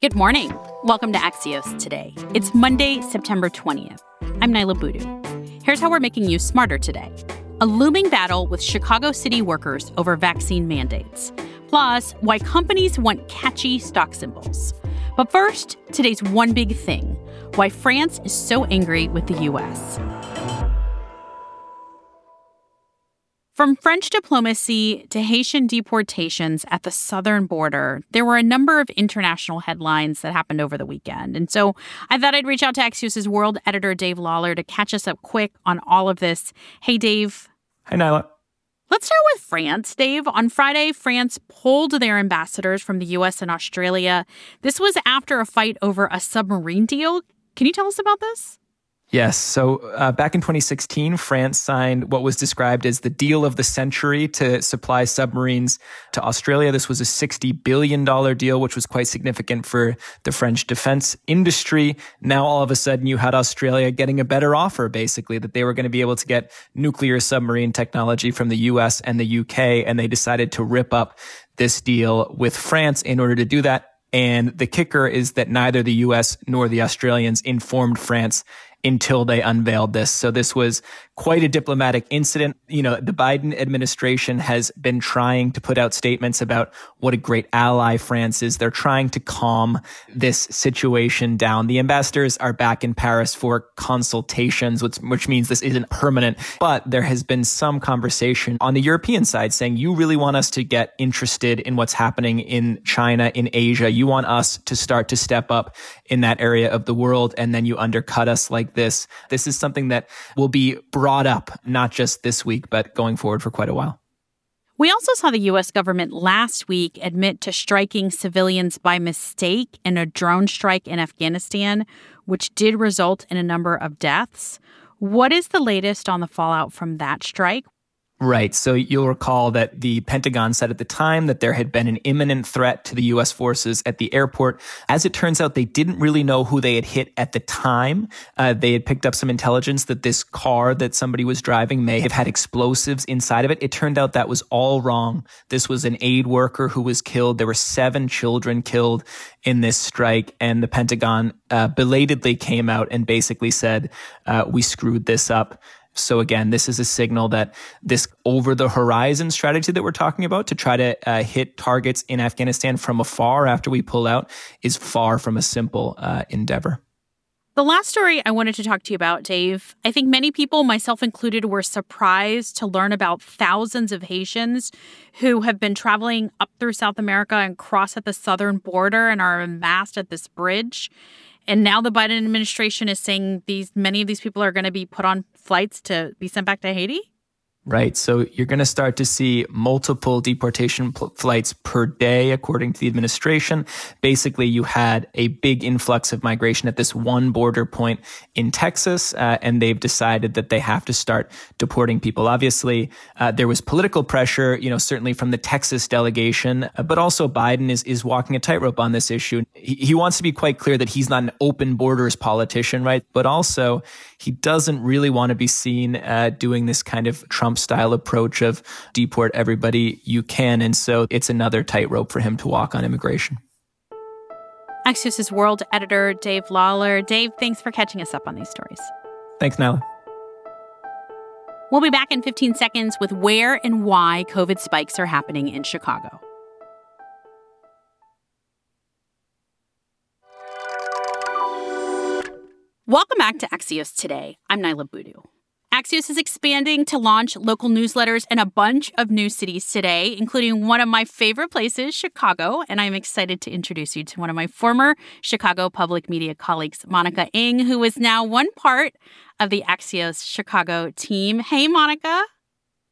Good morning. Welcome to Axios today. It's Monday, September 20th. I'm Niala Boodhoo. Here's how we're making you smarter today a looming battle with Chicago city workers over vaccine mandates, plus, why companies want catchy stock symbols. But first, today's one big thing why France is so angry with the US. From French diplomacy to Haitian deportations at the southern border, there were a number of international headlines that happened over the weekend. And so I thought I'd reach out to Axios' world editor, Dave Lawler, to catch us up quick on all of this. Hey, Dave. Hi, Niala. Let's start with France, Dave. On Friday, France pulled their ambassadors from the US and Australia. This was after a fight over a submarine deal. Can you tell us about this? Yes. So uh, back in 2016, France signed what was described as the deal of the century to supply submarines to Australia. This was a $60 billion deal, which was quite significant for the French defense industry. Now, all of a sudden, you had Australia getting a better offer, basically, that they were going to be able to get nuclear submarine technology from the US and the UK. And they decided to rip up this deal with France in order to do that. And the kicker is that neither the US nor the Australians informed France until they unveiled this. So this was quite a diplomatic incident. You know, the Biden administration has been trying to put out statements about what a great ally France is. They're trying to calm this situation down. The ambassadors are back in Paris for consultations, which, which means this isn't permanent, but there has been some conversation on the European side saying, you really want us to get interested in what's happening in China, in Asia. You want us to start to step up in that area of the world. And then you undercut us like this. This is something that will be brought brought up, not just this week, but going forward for quite a while. We also saw the U.S. government last week admit to striking civilians by mistake in a drone strike in Afghanistan, which did result in a number of deaths. What is the latest on the fallout from that strike? Right. So you'll recall that the Pentagon said at the time that there had been an imminent threat to the U.S. forces at the airport. As it turns out, they didn't really know who they had hit at the time. Uh, they had picked up some intelligence that this car that somebody was driving may have had explosives inside of it. It turned out that was all wrong. This was an aid worker who was killed. There were seven children killed in this strike, and the Pentagon uh, belatedly came out and basically said, uh, "We screwed this up." So again, this is a signal that this over the horizon strategy that we're talking about to try to uh, hit targets in Afghanistan from afar after we pull out is far from a simple uh, endeavor. The last story I wanted to talk to you about, Dave, I think many people, myself included, were surprised to learn about thousands of Haitians who have been traveling up through South America and cross at the southern border and are amassed at this bridge. And now the Biden administration is saying these many of these people are going to be put on flights to be sent back to Haiti? Right? So you're going to start to see multiple deportation pl- flights per day, according to the administration. Basically, you had a big influx of migration at this one border point in Texas, uh, and they've decided that they have to start deporting people. Obviously, uh, there was political pressure, you know, certainly from the Texas delegation, uh, but also Biden is is walking a tightrope on this issue. He, he wants to be quite clear that he's not an open borders politician, right? But also, he doesn't really want to be seen uh, doing this kind of Trump style approach of deport everybody you can. And so it's another tightrope for him to walk on immigration. Axios' world editor, Dave Lawler. Dave, thanks for catching us up on these stories. Thanks, Niala. We'll be back in 15 seconds with where and why COVID spikes are happening in Chicago. Welcome back to Axios Today. I'm Niala Boodhoo. Axios is expanding to launch local newsletters in a bunch of new cities today, including one of my favorite places, Chicago. And I'm excited to introduce you to one of my former Chicago public media colleagues, Monica Eng, who is now one part of the Axios Chicago team. Hey, Monica.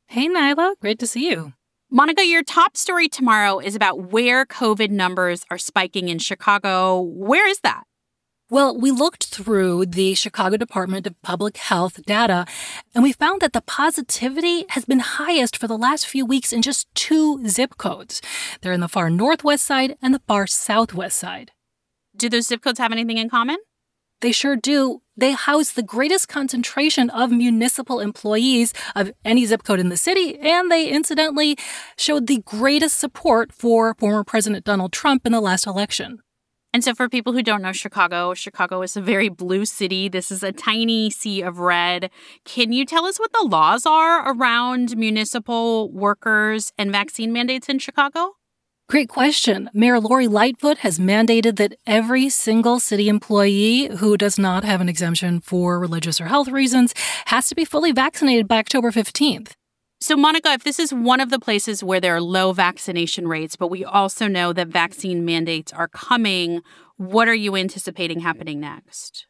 Hey, Niala. Great to see you. Monica, your top story tomorrow is about where COVID numbers are spiking in Chicago. Where is that? Well, we looked through the Chicago Department of Public Health data, and we found that the positivity has been highest for the last few weeks in just two zip codes. They're in the far northwest side and the far southwest side. Do those zip codes have anything in common? They sure do. They house the greatest concentration of municipal employees of any zip code in the city, and they incidentally showed the greatest support for former President Donald Trump in the last election. And so, for people who don't know Chicago, Chicago is a very blue city. This is a tiny sea of red. Can you tell us what the laws are around municipal workers and vaccine mandates in Chicago? Great question. Mayor Lori Lightfoot has mandated that every single city employee who does not have an exemption for religious or health reasons has to be fully vaccinated by October 15th. So, Monica, if this is one of the places where there are low vaccination rates, but we also know that vaccine mandates are coming, what are you anticipating happening next?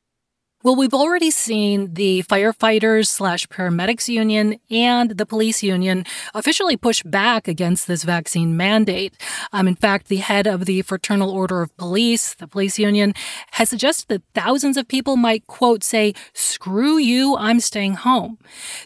Well, we've already seen the firefighters slash paramedics union and the police union officially push back against this vaccine mandate. Um, in fact, the head of the Fraternal Order of Police, the police union, has suggested that thousands of people might, quote, say, screw you, I'm staying home.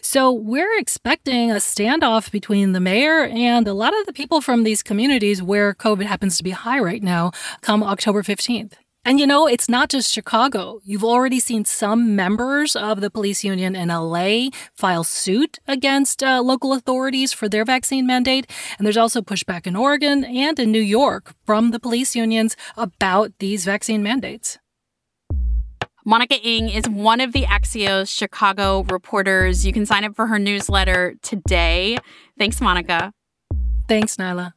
So we're expecting a standoff between the mayor and a lot of the people from these communities where COVID happens to be high right now come October 15th. And you know, it's not just Chicago. You've already seen some members of the police union in LA file suit against uh, local authorities for their vaccine mandate. And there's also pushback in Oregon and in New York from the police unions about these vaccine mandates. Monica Eng is one of the Axios Chicago reporters. You can sign up for her newsletter today. Thanks, Monica. Thanks, Niala.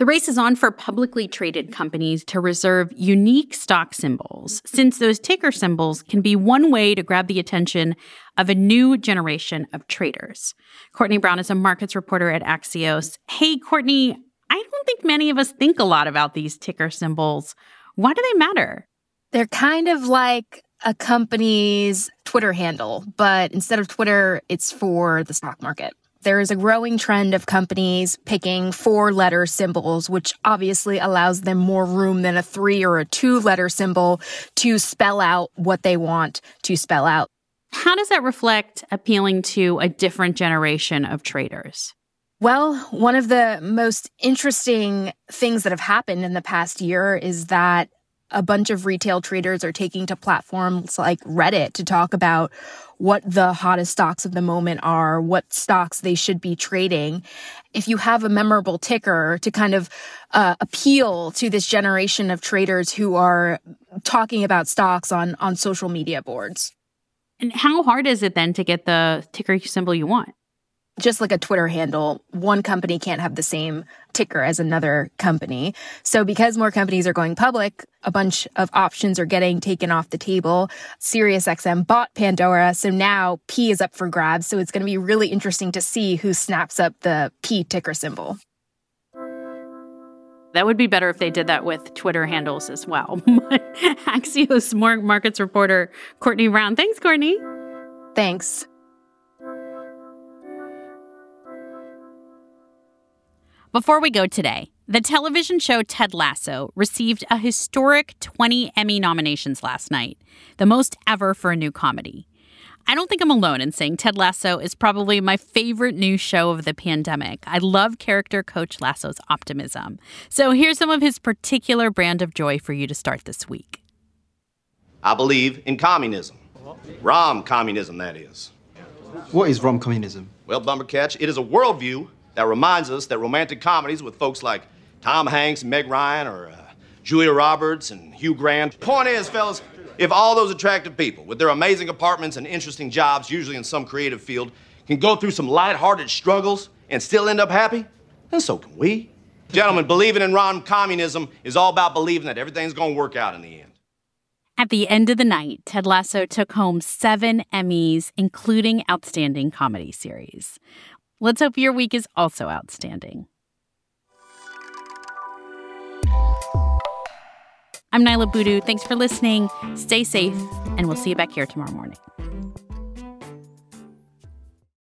The race is on for publicly traded companies to reserve unique stock symbols, since those ticker symbols can be one way to grab the attention of a new generation of traders. Courtney Brown is a markets reporter at Axios. Hey, Courtney, I don't think many of us think a lot about these ticker symbols. Why do they matter? They're kind of like a company's Twitter handle, but instead of Twitter, it's for the stock market there is a growing trend of companies picking four letter symbols, which obviously allows them more room than a three or a two letter symbol to spell out what they want to spell out. How does that reflect appealing to a different generation of traders? Well, one of the most interesting things that have happened in the past year is that a bunch of retail traders are taking to platforms like Reddit to talk about what the hottest stocks of the moment are, what stocks they should be trading. If you have a memorable ticker to kind of uh, appeal to this generation of traders who are talking about stocks on on social media boards. And how hard is it then to get the ticker symbol you want? Just like a Twitter handle, one company can't have the same ticker as another company. So because more companies are going public, a bunch of options are getting taken off the table. SiriusXM bought Pandora, so now P is up for grabs. So it's going to be really interesting to see who snaps up the P ticker symbol. That would be better if they did that with Twitter handles as well. Axios markets reporter Courtney Brown. Thanks, Courtney. Thanks. Before we go today, the television show Ted Lasso received a historic 20 Emmy nominations last night, the most ever for a new comedy. I don't think I'm alone in saying Ted Lasso is probably my favorite new show of the pandemic. I love character coach Lasso's optimism. So here's some of his particular brand of joy for you to start this week. I believe in communism. Rom communism, that is. What is rom communism? Well, Bumbercatch, it is a worldview that reminds us that romantic comedies with folks like Tom Hanks, Meg Ryan, or uh, Julia Roberts and Hugh Grant. Point is, fellas, if all those attractive people with their amazing apartments and interesting jobs, usually in some creative field, can go through some light-hearted struggles and still end up happy, then so can we. Gentlemen, believing in rom communism is all about believing that everything's gonna work out in the end. At the end of the night, Ted Lasso took home seven Emmys, including Outstanding Comedy Series. Let's hope your week is also outstanding. I'm Niala Boodhoo. Thanks for listening. Stay safe, and we'll see you back here tomorrow morning.